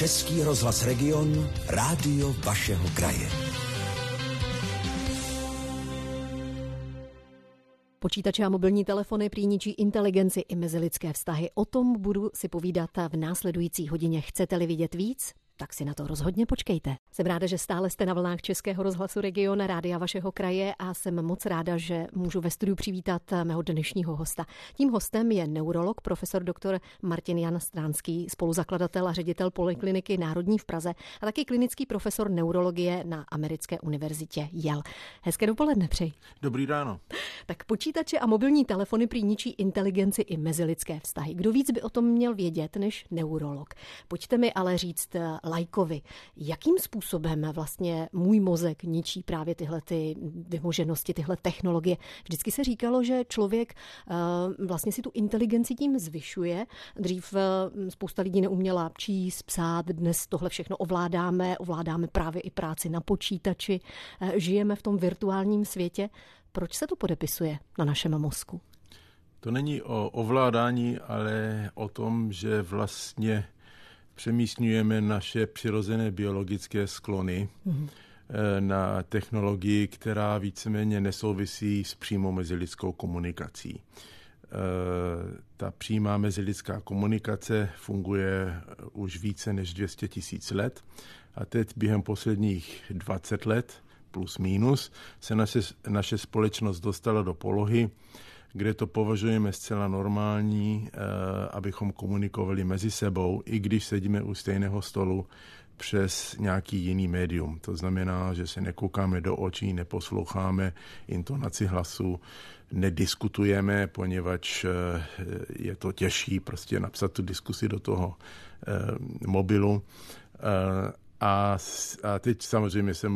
Český rozhlas Region, rádio vašeho kraje. Počítače a mobilní telefony prý ničí inteligenci i mezilidské vztahy. O tom budu si povídat v následující hodině. Chcete-li vidět víc? Tak si na to rozhodně počkejte. Jsem ráda, že stále jste na vlnách Českého rozhlasu Region Rádia vašeho kraje a jsem moc ráda, že můžu ve studiu přivítat mého dnešního hosta. Tím hostem je neurolog, profesor dr. Martin Jan Stránský, spoluzakladatel a ředitel Polikliniky Národní v Praze a taky klinický profesor neurologie na Americké univerzitě Yale. Hezké dopoledne přeji. Dobrý ráno. Tak počítače a mobilní telefony prý ničí inteligenci i mezilidské vztahy. Kdo víc by o tom měl vědět než neurolog? Pojďte mi ale říct lajkovi, jakým způsobem vlastně můj mozek ničí právě tyhle ty vymoženosti, tyhle technologie. Vždycky se říkalo, že člověk uh, vlastně si tu inteligenci tím zvyšuje. Dřív uh, spousta lidí neuměla číst, psát, dnes tohle všechno ovládáme, ovládáme právě i práci na počítači, žijeme v tom virtuálním světě. Proč se to podepisuje na našem mozku? To není o ovládání, ale o tom, že vlastně přemístňujeme naše přirozené biologické sklony mm-hmm. na technologii, která víceméně nesouvisí s přímou mezilidskou komunikací. Eh, ta přímá mezilidská komunikace funguje už více než 200 tisíc let a teď během posledních 20 let plus minus se naše, naše společnost dostala do polohy, kde to považujeme zcela normální, eh, abychom komunikovali mezi sebou, i když sedíme u stejného stolu přes nějaký jiný médium. To znamená, že se nekoukáme do očí, neposloucháme intonaci hlasu, nediskutujeme, poněvadž eh, je to těžší prostě napsat tu diskusi do toho eh, mobilu a, a teď samozřejmě se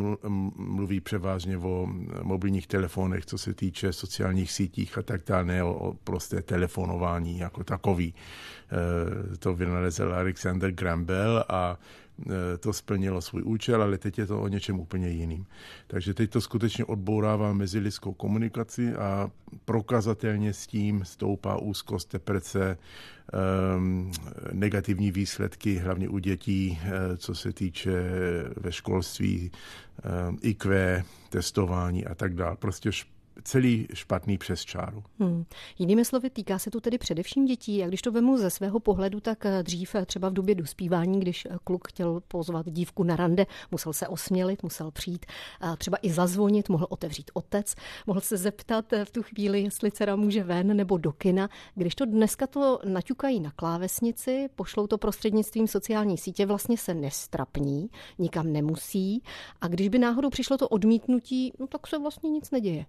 mluví převážně o mobilních telefonech, co se týče sociálních sítích a tak dále, ne o, o prosté telefonování jako takový. E, to vynalezl Alexander Graham Bell a to splnilo svůj účel, ale teď je to o něčem úplně jiným. Takže teď to skutečně odbourává mezilidskou komunikaci a prokazatelně s tím stoupá úzkost, deprese, um, negativní výsledky, hlavně u dětí, uh, co se týče ve školství, um, IQ, testování a tak dále. Prostě celý špatný přes čáru. Hmm. Jinými slovy, týká se to tedy především dětí. A když to vemu ze svého pohledu, tak eh, dřív eh, třeba v době dospívání, když eh, kluk chtěl pozvat dívku na rande, musel se osmělit, musel přijít, třeba i zazvonit, mohl otevřít otec, mohl se zeptat v tu chvíli, jestli dcera může ven nebo do kina. Když to dneska to naťukají na klávesnici, pošlou to prostřednictvím sociální sítě, vlastně se nestrapní, nikam nemusí. A když by náhodou přišlo to odmítnutí, no tak se vlastně nic neděje.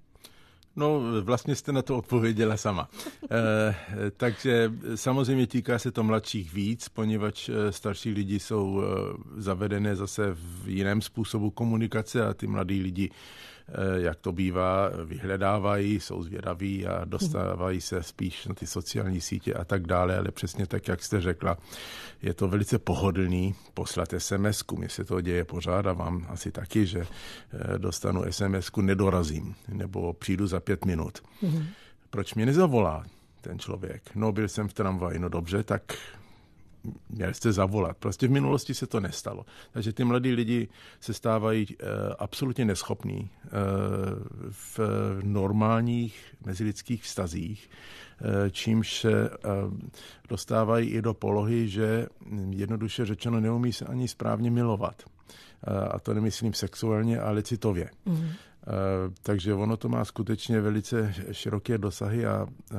No, vlastně jste na to odpověděla sama. E, takže samozřejmě týká se to mladších víc, poněvadž eh, starší lidi jsou eh, zavedené zase v jiném způsobu komunikace a ty mladí lidi jak to bývá, vyhledávají, jsou zvědaví a dostávají se spíš na ty sociální sítě a tak dále, ale přesně tak, jak jste řekla, je to velice pohodlný poslat sms -ku. Mně se to děje pořád a vám asi taky, že eh, dostanu sms nedorazím nebo přijdu za pět minut. Mm-hmm. Proč mě nezavolá ten člověk? No, byl jsem v tramvaji, no dobře, tak měli jste zavolat. Prostě v minulosti se to nestalo. Takže ty mladí lidi se stávají uh, absolutně neschopní uh, v normálních mezilidských vztazích, uh, čímž se dostávají i do polohy, že jednoduše řečeno neumí se ani správně milovat. A to nemyslím sexuálně, ale citově. Mm. Eh, takže ono to má skutečně velice široké dosahy a eh,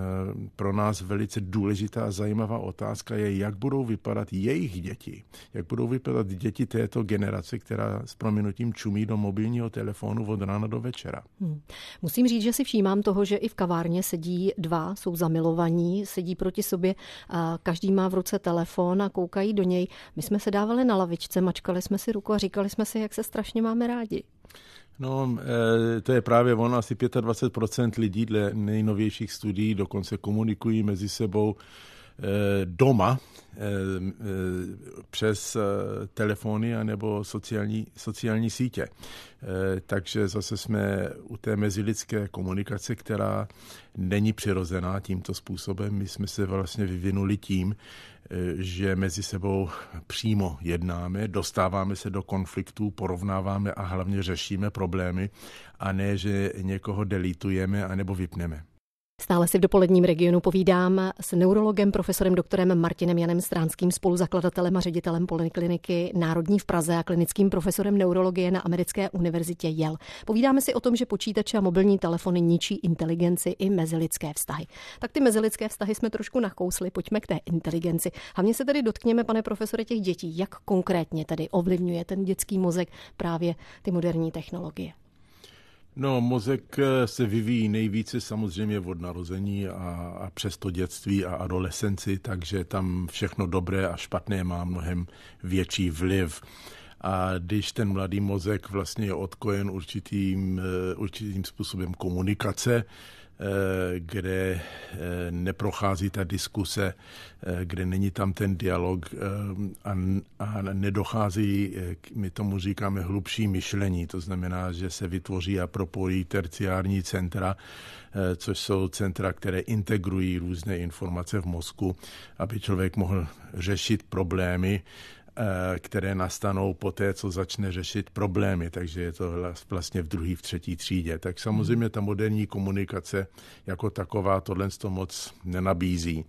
pro nás velice důležitá a zajímavá otázka je, jak budou vypadat jejich děti. Jak budou vypadat děti této generace, která s prominutím čumí do mobilního telefonu od rána do večera. Hmm. Musím říct, že si všímám toho, že i v kavárně sedí dva, jsou zamilovaní, sedí proti sobě, a každý má v ruce telefon a koukají do něj. My jsme se dávali na lavičce, mačkali jsme si ruku a říkali jsme si, jak se strašně máme rádi. No, eh, to je právě ono, asi 25% lidí dle nejnovějších studií dokonce komunikují mezi sebou doma přes telefony nebo sociální, sociální sítě. Takže zase jsme u té mezilidské komunikace, která není přirozená tímto způsobem. My jsme se vlastně vyvinuli tím, že mezi sebou přímo jednáme, dostáváme se do konfliktů, porovnáváme a hlavně řešíme problémy a ne, že někoho delitujeme anebo vypneme. Stále si v dopoledním regionu povídám s neurologem, profesorem doktorem Martinem Janem Stránským, spoluzakladatelem a ředitelem polikliniky Národní v Praze a klinickým profesorem neurologie na Americké univerzitě Yale. Povídáme si o tom, že počítače a mobilní telefony ničí inteligenci i mezilidské vztahy. Tak ty mezilidské vztahy jsme trošku nakousli, pojďme k té inteligenci. Hlavně se tedy dotkněme, pane profesore, těch dětí. Jak konkrétně tedy ovlivňuje ten dětský mozek právě ty moderní technologie? No, mozek eh, se vyvíjí nejvíce samozřejmě od narození a, a přes to dětství a adolescenci, takže tam všechno dobré a špatné má mnohem větší vliv. A když ten mladý mozek vlastně je odkojen určitým, eh, určitým způsobem komunikace, Eh, kde eh, neprochází ta diskuse, kde není tam ten dialog a, nedochází, my tomu říkáme hlubší myšlení, to znamená, že se vytvoří a propojí terciární centra, což jsou centra, které integrují různé informace v mozku, aby člověk mohl řešit problémy, které nastanou po té, co začne řešit problémy, takže je to vlastně v druhé, v třetí třídě. Tak samozřejmě ta moderní komunikace jako taková tohle to moc nenabízí.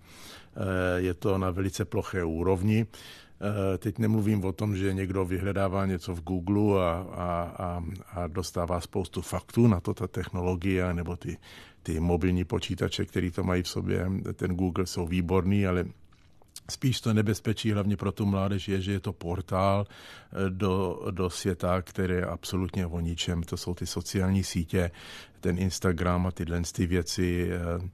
Eh, je to na velice ploché úrovni. Eh, teď nemluvím o tom, že někdo vyhledává něco v Google a, a, a, a dostává spoustu faktů na to, ta technologie nebo ty, ty mobilní počítače, které to mají v sobě. Ten Google jsou výborný, ale Spíš to nebezpečí hlavně pro tu mládež je, že je to portál eh, do, do světa, který je absolutně o ničem. To jsou ty sociální sítě, ten Instagram a tyhle ty věci. Eh,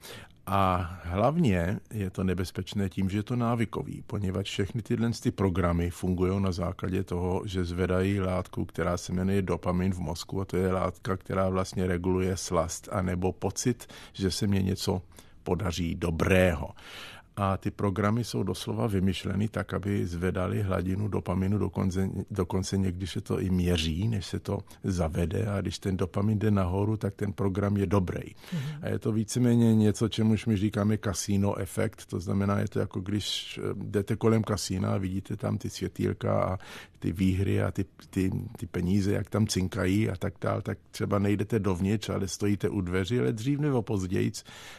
a hlavně je to nebezpečné tím, že je to návykový, poněvadž všechny tyhle ty programy fungují na základě toho, že zvedají látku, která se jmenuje dopamin v mozku a to je látka, která vlastně reguluje slast a nebo pocit, že se mě něco podaří dobrého a ty programy jsou doslova vymyšleny tak, aby zvedali hladinu dopaminu, dokonce, dokonce někdy se to i měří, než se to zavede a když ten dopamin jde nahoru, tak ten program je dobrý. Mm-hmm. A je to víceméně něco, čemuž my říkáme kasino efekt, to znamená, je to jako když eh, jdete kolem kasína a vidíte tam ty světýlka a ty výhry a ty, ty, ty peníze, jak tam cinkají a tak dál, tak třeba nejdete dovnitř, ale stojíte u dveří, ale dřív nebo později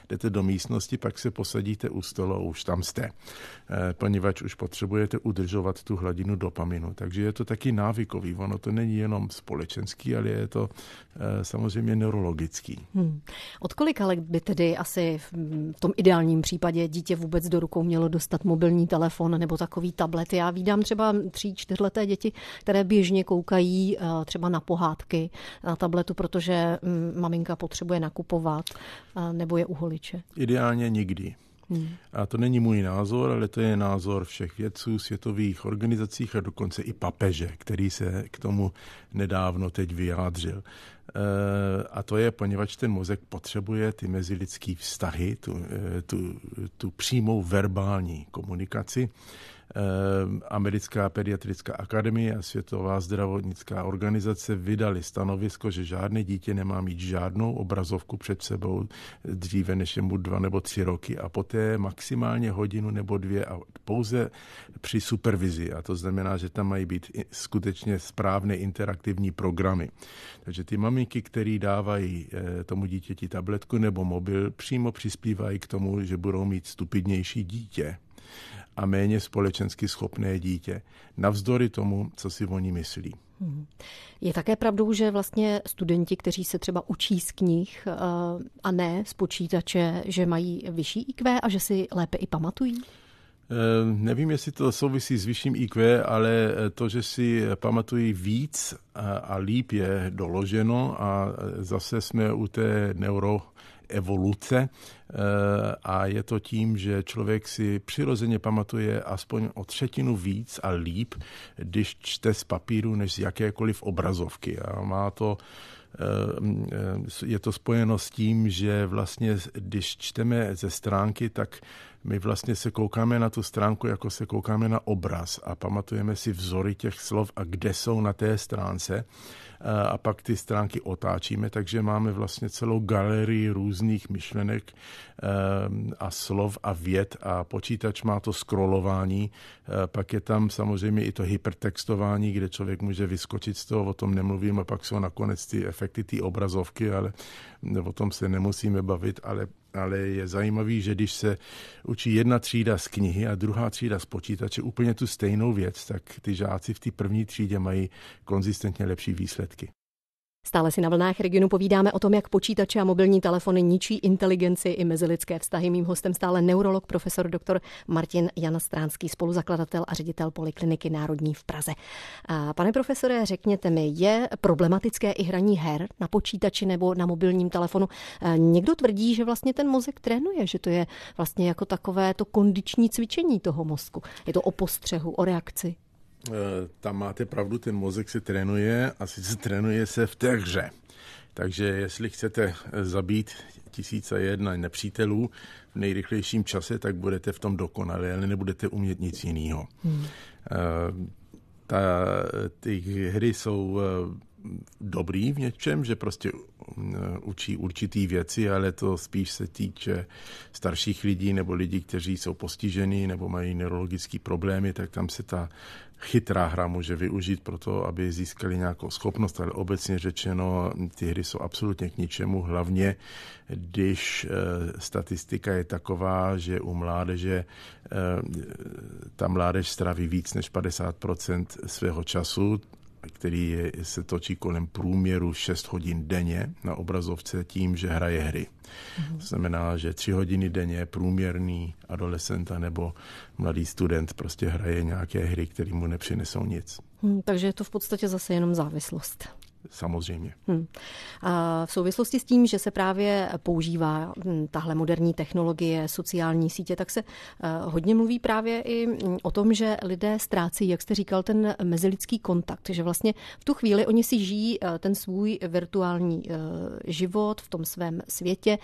jdete do místnosti, pak se posadíte u stolu už tam jste, eh, poněvadž už potřebujete udržovat tu hladinu dopaminu. Takže je to taky návykový. Ono to není jenom společenský, ale je to eh, samozřejmě neurologický. Hmm. Od kolika let by tedy asi v tom ideálním případě dítě vůbec do rukou mělo dostat mobilní telefon nebo takový tablet? Já vídám třeba tří, čtyřleté děti, které běžně koukají eh, třeba na pohádky na tabletu, protože mm, maminka potřebuje nakupovat nebo je u holiče. Ideálně nikdy. A to není můj názor, ale to je názor všech vědců, světových organizacích a dokonce i papeže, který se k tomu nedávno teď vyjádřil. E, a to je, poněvadž ten mozek potřebuje ty mezilidský vztahy, tu, e, tu, tu přímou verbální komunikaci Eh, Americká pediatrická akademie a Světová zdravotnická organizace vydali stanovisko, že žádné dítě nemá mít žádnou obrazovku před sebou dříve než je mu dva nebo tři roky a poté maximálně hodinu nebo dvě a pouze při supervizi. A to znamená, že tam mají být skutečně správné interaktivní programy. Takže ty maminky, které dávají eh, tomu dítěti tabletku nebo mobil, přímo přispívají k tomu, že budou mít stupidnější dítě a méně společensky schopné dítě, navzdory tomu, co si oni myslí. Hmm. Je také pravdou, že vlastně studenti, kteří se třeba učí z knih eh, a ne z počítače, že mají vyšší IQ a že si lépe i pamatují? Eh, nevím, jestli to souvisí s vyšším IQ, ale to, že si pamatují víc a líp je doloženo a zase jsme u té neuro evoluce, a je to tím, že člověk si přirozeně pamatuje aspoň o třetinu víc a líp, když čte z papíru, než z jakékoliv obrazovky. A má to je to spojeno s tím, že vlastně, když čteme ze stránky, tak my vlastně se koukáme na tu stránku, jako se koukáme na obraz a pamatujeme si vzory těch slov a kde jsou na té stránce. A pak ty stránky otáčíme, takže máme vlastně celou galerii různých myšlenek a slov a věd a počítač má to scrollování, pak je tam samozřejmě i to hypertextování, kde člověk může vyskočit z toho, o tom nemluvím a pak jsou nakonec ty efekty ty obrazovky, ale o tom se nemusíme bavit, ale ale je zajímavý, že když se učí jedna třída z knihy a druhá třída z počítače úplně tu stejnou věc, tak ty žáci v té první třídě mají konzistentně lepší výsledky. Stále si na vlnách regionu povídáme o tom, jak počítače a mobilní telefony ničí inteligenci i mezilidské vztahy. Mým hostem stále neurolog profesor dr. Martin Jan Stránský, spoluzakladatel a ředitel Polikliniky Národní v Praze. A pane profesore, řekněte mi, je problematické i hraní her na počítači nebo na mobilním telefonu? Někdo tvrdí, že vlastně ten mozek trénuje, že to je vlastně jako takové to kondiční cvičení toho mozku. Je to o postřehu, o reakci. Eh, tam máte pravdu, ten mozek se trénuje a sice trénuje se v té hře. Takže jestli chcete zabít tisíce jedna nepřítelů v nejrychlejším čase, tak budete v tom dokonali, ale nebudete umět nic jiného. Hmm. Eh, ta, ty hry jsou eh, dobrý v něčem, že prostě učí určitý věci, ale to spíš se týče starších lidí nebo lidí, kteří jsou postižení nebo mají neurologické problémy, tak tam se ta chytrá hra může využít pro to, aby získali nějakou schopnost, ale obecně řečeno, ty hry jsou absolutně k ničemu, hlavně když e, statistika je taková, že u mládeže e, ta mládež straví víc než 50% svého času, který je, se točí kolem průměru 6 hodin denně na obrazovce tím, že hraje hry. Mm-hmm. To znamená, že 3 hodiny denně průměrný adolescenta nebo mladý student prostě hraje nějaké hry, které mu nepřinesou nic. Hmm, takže je to v podstatě zase jenom závislost. Samozřejmě. Hmm. A v souvislosti s tím, že se právě používá hm, tahle moderní technologie, sociální sítě, tak se eh, hodně mluví právě i hm, o tom, že lidé ztrácí, jak jste říkal, ten mezilidský kontakt, že vlastně v tu chvíli oni si žijí eh, ten svůj virtuální eh, život v tom svém světě,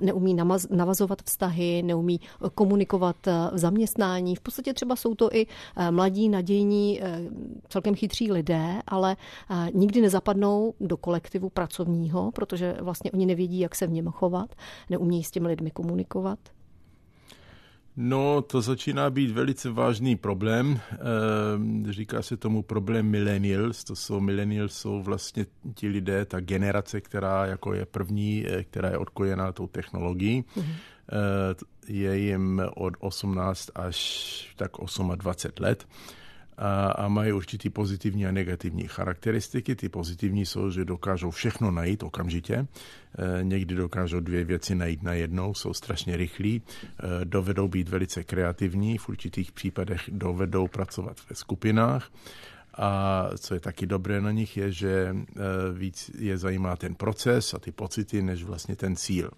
neumí navazovat vztahy, neumí komunikovat v zaměstnání. V podstatě třeba jsou to i mladí, nadějní, celkem chytří lidé, ale nikdy nezapadnou zapadnou do kolektivu pracovního, protože vlastně oni nevědí, jak se v něm chovat, neumí s těmi lidmi komunikovat? No, to začíná být velice vážný problém. E, říká se tomu problém millennials. To jsou millennials, jsou vlastně ti lidé, ta generace, která jako je první, eh, která je odkojená tou technologií. Mm-hmm. E, je jim od 18 až tak 28 let a, a mají určitý pozitivní a negativní charakteristiky. Ty pozitivní jsou, že dokážou všechno najít okamžitě, e, někdy dokážou dvě věci najít najednou, jsou strašně rychlí, e, dovedou být velice kreativní, v určitých případech dovedou pracovat ve skupinách. A co je taky dobré na nich, je, že e, víc je zajímá ten proces a ty pocity, než vlastně ten cíl.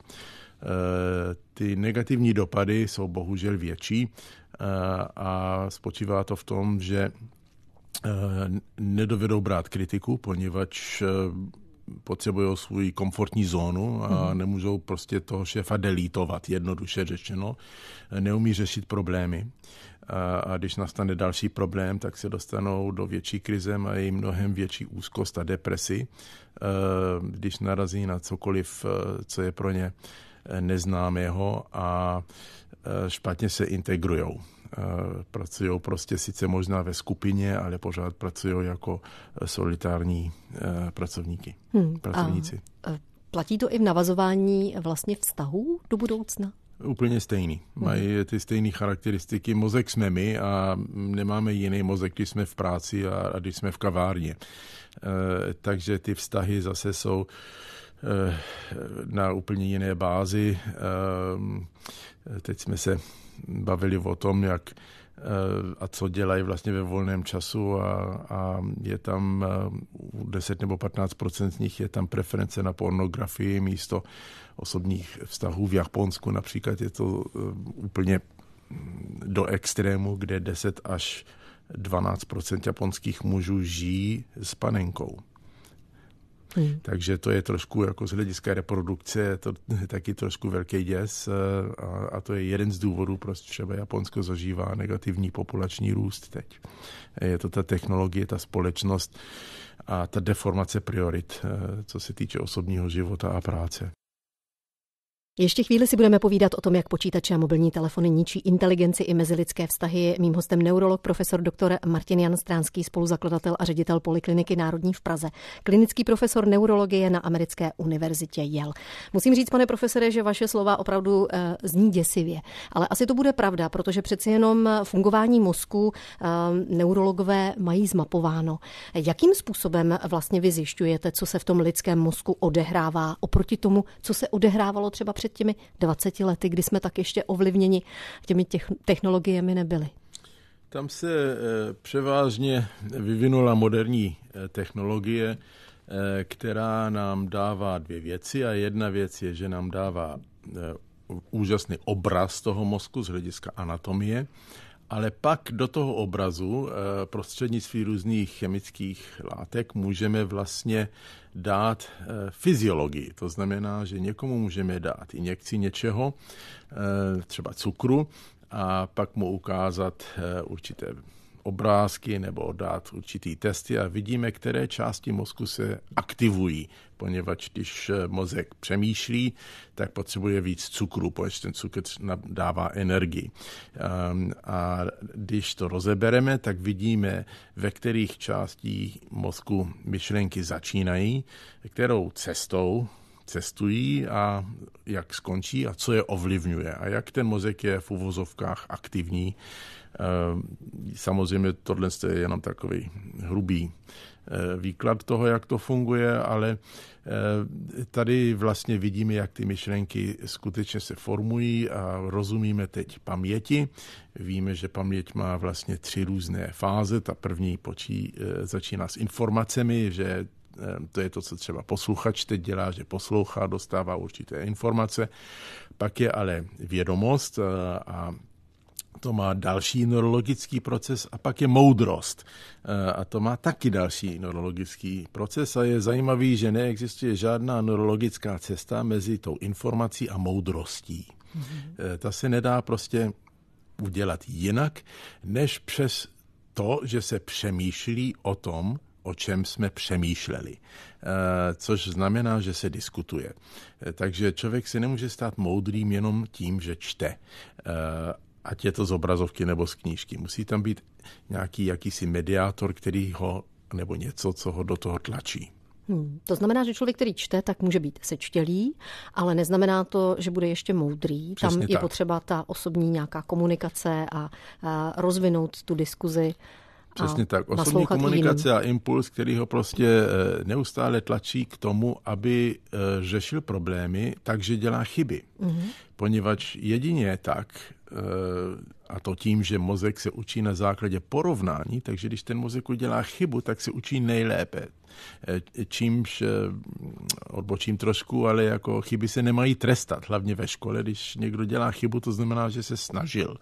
Ty negativní dopady jsou bohužel větší a spočívá to v tom, že eh, nedovedou brát kritiku, poněvadž eh, potřebují svůj komfortní zónu a mhm. nemůžou prostě toho šéfa delítovat, jednoduše řečeno. Neumí řešit problémy. A, a když nastane další problém, tak se dostanou do větší krize, mají mnohem větší úzkost a depresi, eh, když narazí na cokoliv, co je pro ně neznámého a špatně se integrují. Pracují prostě sice možná ve skupině, ale pořád pracují jako solitární pracovníky, hmm. pracovníci. A platí to i v navazování vlastně vztahů do budoucna? Úplně stejný. Mají ty stejné charakteristiky. Mozek jsme my a nemáme jiný mozek, když jsme v práci a, a když jsme v kavárně. E, takže ty vztahy zase jsou e, na úplně jiné bázi. E, teď jsme se bavili o tom, jak a co dělají vlastně ve volném času a, a je tam 10 nebo 15% z nich je tam preference na pornografii místo osobních vztahů. V Japonsku například je to úplně do extrému, kde 10 až 12 japonských mužů žijí s panenkou. Hmm. Takže to je trošku jako z hlediska reprodukce, je to taky trošku velký děs a, a to je jeden z důvodů, proč třeba Japonsko zažívá negativní populační růst teď. Je to ta technologie, ta společnost a ta deformace priorit, eh, co se týče osobního života a práce. Ještě chvíli si budeme povídat o tom, jak počítače a mobilní telefony ničí inteligenci i mezilidské vztahy. Mým hostem neurolog profesor dr. Martin Jan Stránský, spoluzakladatel a ředitel Polikliniky Národní v Praze, klinický profesor neurologie na Americké univerzitě Yale. Musím říct, pane profesore, že vaše slova opravdu e, zní děsivě, ale asi to bude pravda, protože přeci jenom fungování mozku e, neurologové mají zmapováno. Jakým způsobem vlastně vy zjišťujete, co se v tom lidském mozku odehrává oproti tomu, co se odehrávalo třeba před těmi 20 lety, kdy jsme tak ještě ovlivněni těmi technologiemi nebyli? Tam se eh, převážně vyvinula moderní eh, technologie, eh, která nám dává dvě věci a jedna věc je, že nám dává úžasný obraz toho mozku z hlediska anatomie ale pak do toho obrazu eh, prostřednictví různých chemických látek můžeme vlastně dát eh, fyziologii. To znamená, že někomu můžeme dát injekci něčeho, eh, třeba cukru, a pak mu ukázat určité obrázky nebo dát určitý testy a vidíme, které části mozku se aktivují, poněvadž když mozek přemýšlí, tak potřebuje víc cukru, protože ten cukr dává energii. Ehm, a když to rozebereme, tak vidíme, ve kterých částí mozku myšlenky začínají, kterou cestou cestují a jak skončí a co je ovlivňuje a jak ten mozek je v uvozovkách aktivní Eh, samozřejmě tohle je jenom takový hrubý eh, výklad toho, jak to funguje, ale eh, tady vlastně vidíme, jak ty myšlenky skutečně se formují a rozumíme teď paměti. Víme, že paměť má vlastně tři různé fáze. Ta první počí, začíná s informacemi, že to je to, co třeba posluchač teď dělá, že poslouchá, dostává určité informace. Pak je ale vědomost a to má další neurologický proces a pak je moudrost. Eh, a to má taky další neurologický proces a je zajímavý, že neexistuje žádná neurologická cesta mezi tou informací a moudrostí. Mm-hmm. Ta se nedá prostě udělat jinak, než přes to, že se přemýšlí o tom, o čem jsme přemýšleli, eh, což znamená, že se diskutuje. Takže člověk si nemůže stát moudrým jenom tím, že čte ať je to z obrazovky nebo z knížky. Musí tam být nějaký jakýsi mediátor, který ho, nebo něco, co ho do toho tlačí. Hmm. To znamená, že člověk, který čte, tak může být sečtělý, ale neznamená to, že bude ještě moudrý. Přesně Tam je tak. potřeba ta osobní nějaká komunikace a, a rozvinout tu diskuzi. Přesně tak. Osobní komunikace a impuls, který ho prostě eh, neustále tlačí k tomu, aby eh, řešil problémy, takže dělá chyby. Mm-hmm. Poněvadž jedině tak eh, a to tím, že mozek se učí na základě porovnání, takže když ten mozek udělá chybu, tak se učí nejlépe. E, čímž e, odbočím trošku, ale jako chyby se nemají trestat, hlavně ve škole. Když někdo dělá chybu, to znamená, že se snažil.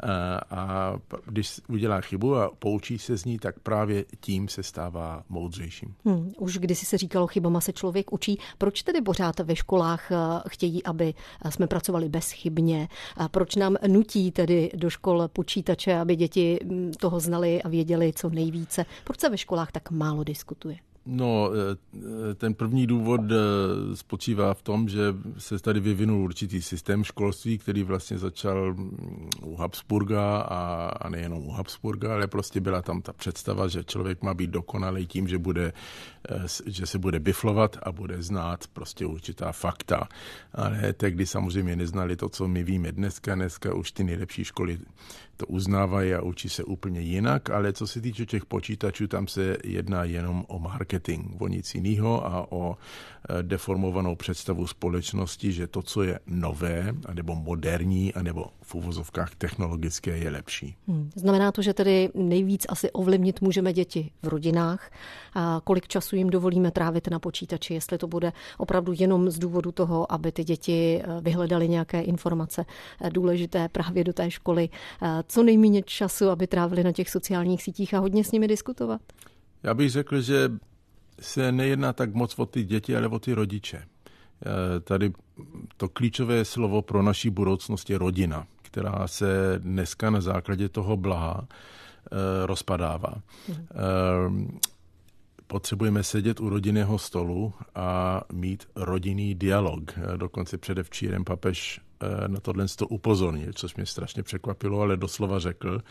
A, a když udělá chybu a poučí se z ní, tak právě tím se stává moudřejším. Hmm, už kdysi se říkalo, chybama se člověk učí. Proč tedy pořád ve školách chtějí, aby jsme pracovali bezchybně? A proč nám nutí tedy do škol počítače, aby děti mm, toho znali a věděli co nejvíce. Proč se ve školách tak málo diskutuje? No, eh, ten první důvod eh, spočívá v tom, že se tady vyvinul určitý systém školství, který vlastně začal mm, u Habsburga a, a nejenom u Habsburga, ale prostě byla tam ta představa, že člověk má být dokonalý tím, že, bude, že se bude biflovat a bude znát prostě určitá fakta. Ale tehdy samozřejmě neznali to, co my víme dneska. Dneska už ty nejlepší školy to uznávají a učí se úplně jinak, ale co se týče těch počítačů, tam se jedná jenom o marketing o nic jiného a o eh, deformovanou představu společnosti, že to, co je nové, anebo moderní, anebo v uvozovkách technologické, je lepší. Hmm. Znamená to, že tedy nejvíc asi ovlivnit můžeme děti v rodinách, a kolik času jim dovolíme trávit na počítači, jestli to bude opravdu jenom z důvodu toho, aby ty děti eh, vyhledaly nějaké informace eh, důležité právě do té školy, co nejméně času, aby trávili na těch sociálních sítích a hodně s nimi diskutovat. Já bych řekl, že se nejedná tak moc o ty děti, ale o ty rodiče. Eh, tady to klíčové slovo pro naší budoucnost je rodina, která se dneska na základě toho blaha eh, rozpadává. Mm. Potřebujeme sedět u rodinného stolu a mít rodinný dialog. Dokonce předevčírem papež Eh, na tohle to upozornil, což mě strašně překvapilo, ale doslova řekl,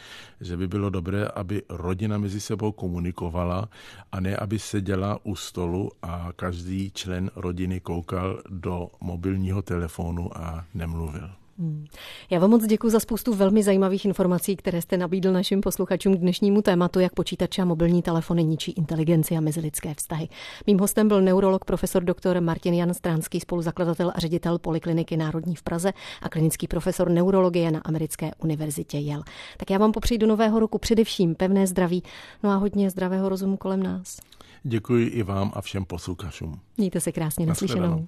že by bylo dobré, aby rodina mezi sebou komunikovala a ne, aby seděla u stolu a každý člen rodiny koukal do mobilního telefonu a nemluvil. Hmm. Já vám moc děkuji za spoustu velmi zajímavých informací, které jste nabídl našim posluchačům k dnešnímu tématu, jak počítače a mobilní telefony ničí inteligenci a mezilidské vztahy. Mým hostem byl neurolog profesor dr. Martin Jan Stránský, spoluzakladatel a ředitel Polikliniky Národní v Praze a klinický profesor neurologie na Americké univerzitě Yale. Tak já vám popřeji do nového roku především pevné zdraví, no a hodně zdravého rozumu kolem nás. Děkuji i vám a všem posluchačům. Mějte se krásně naslyšenou.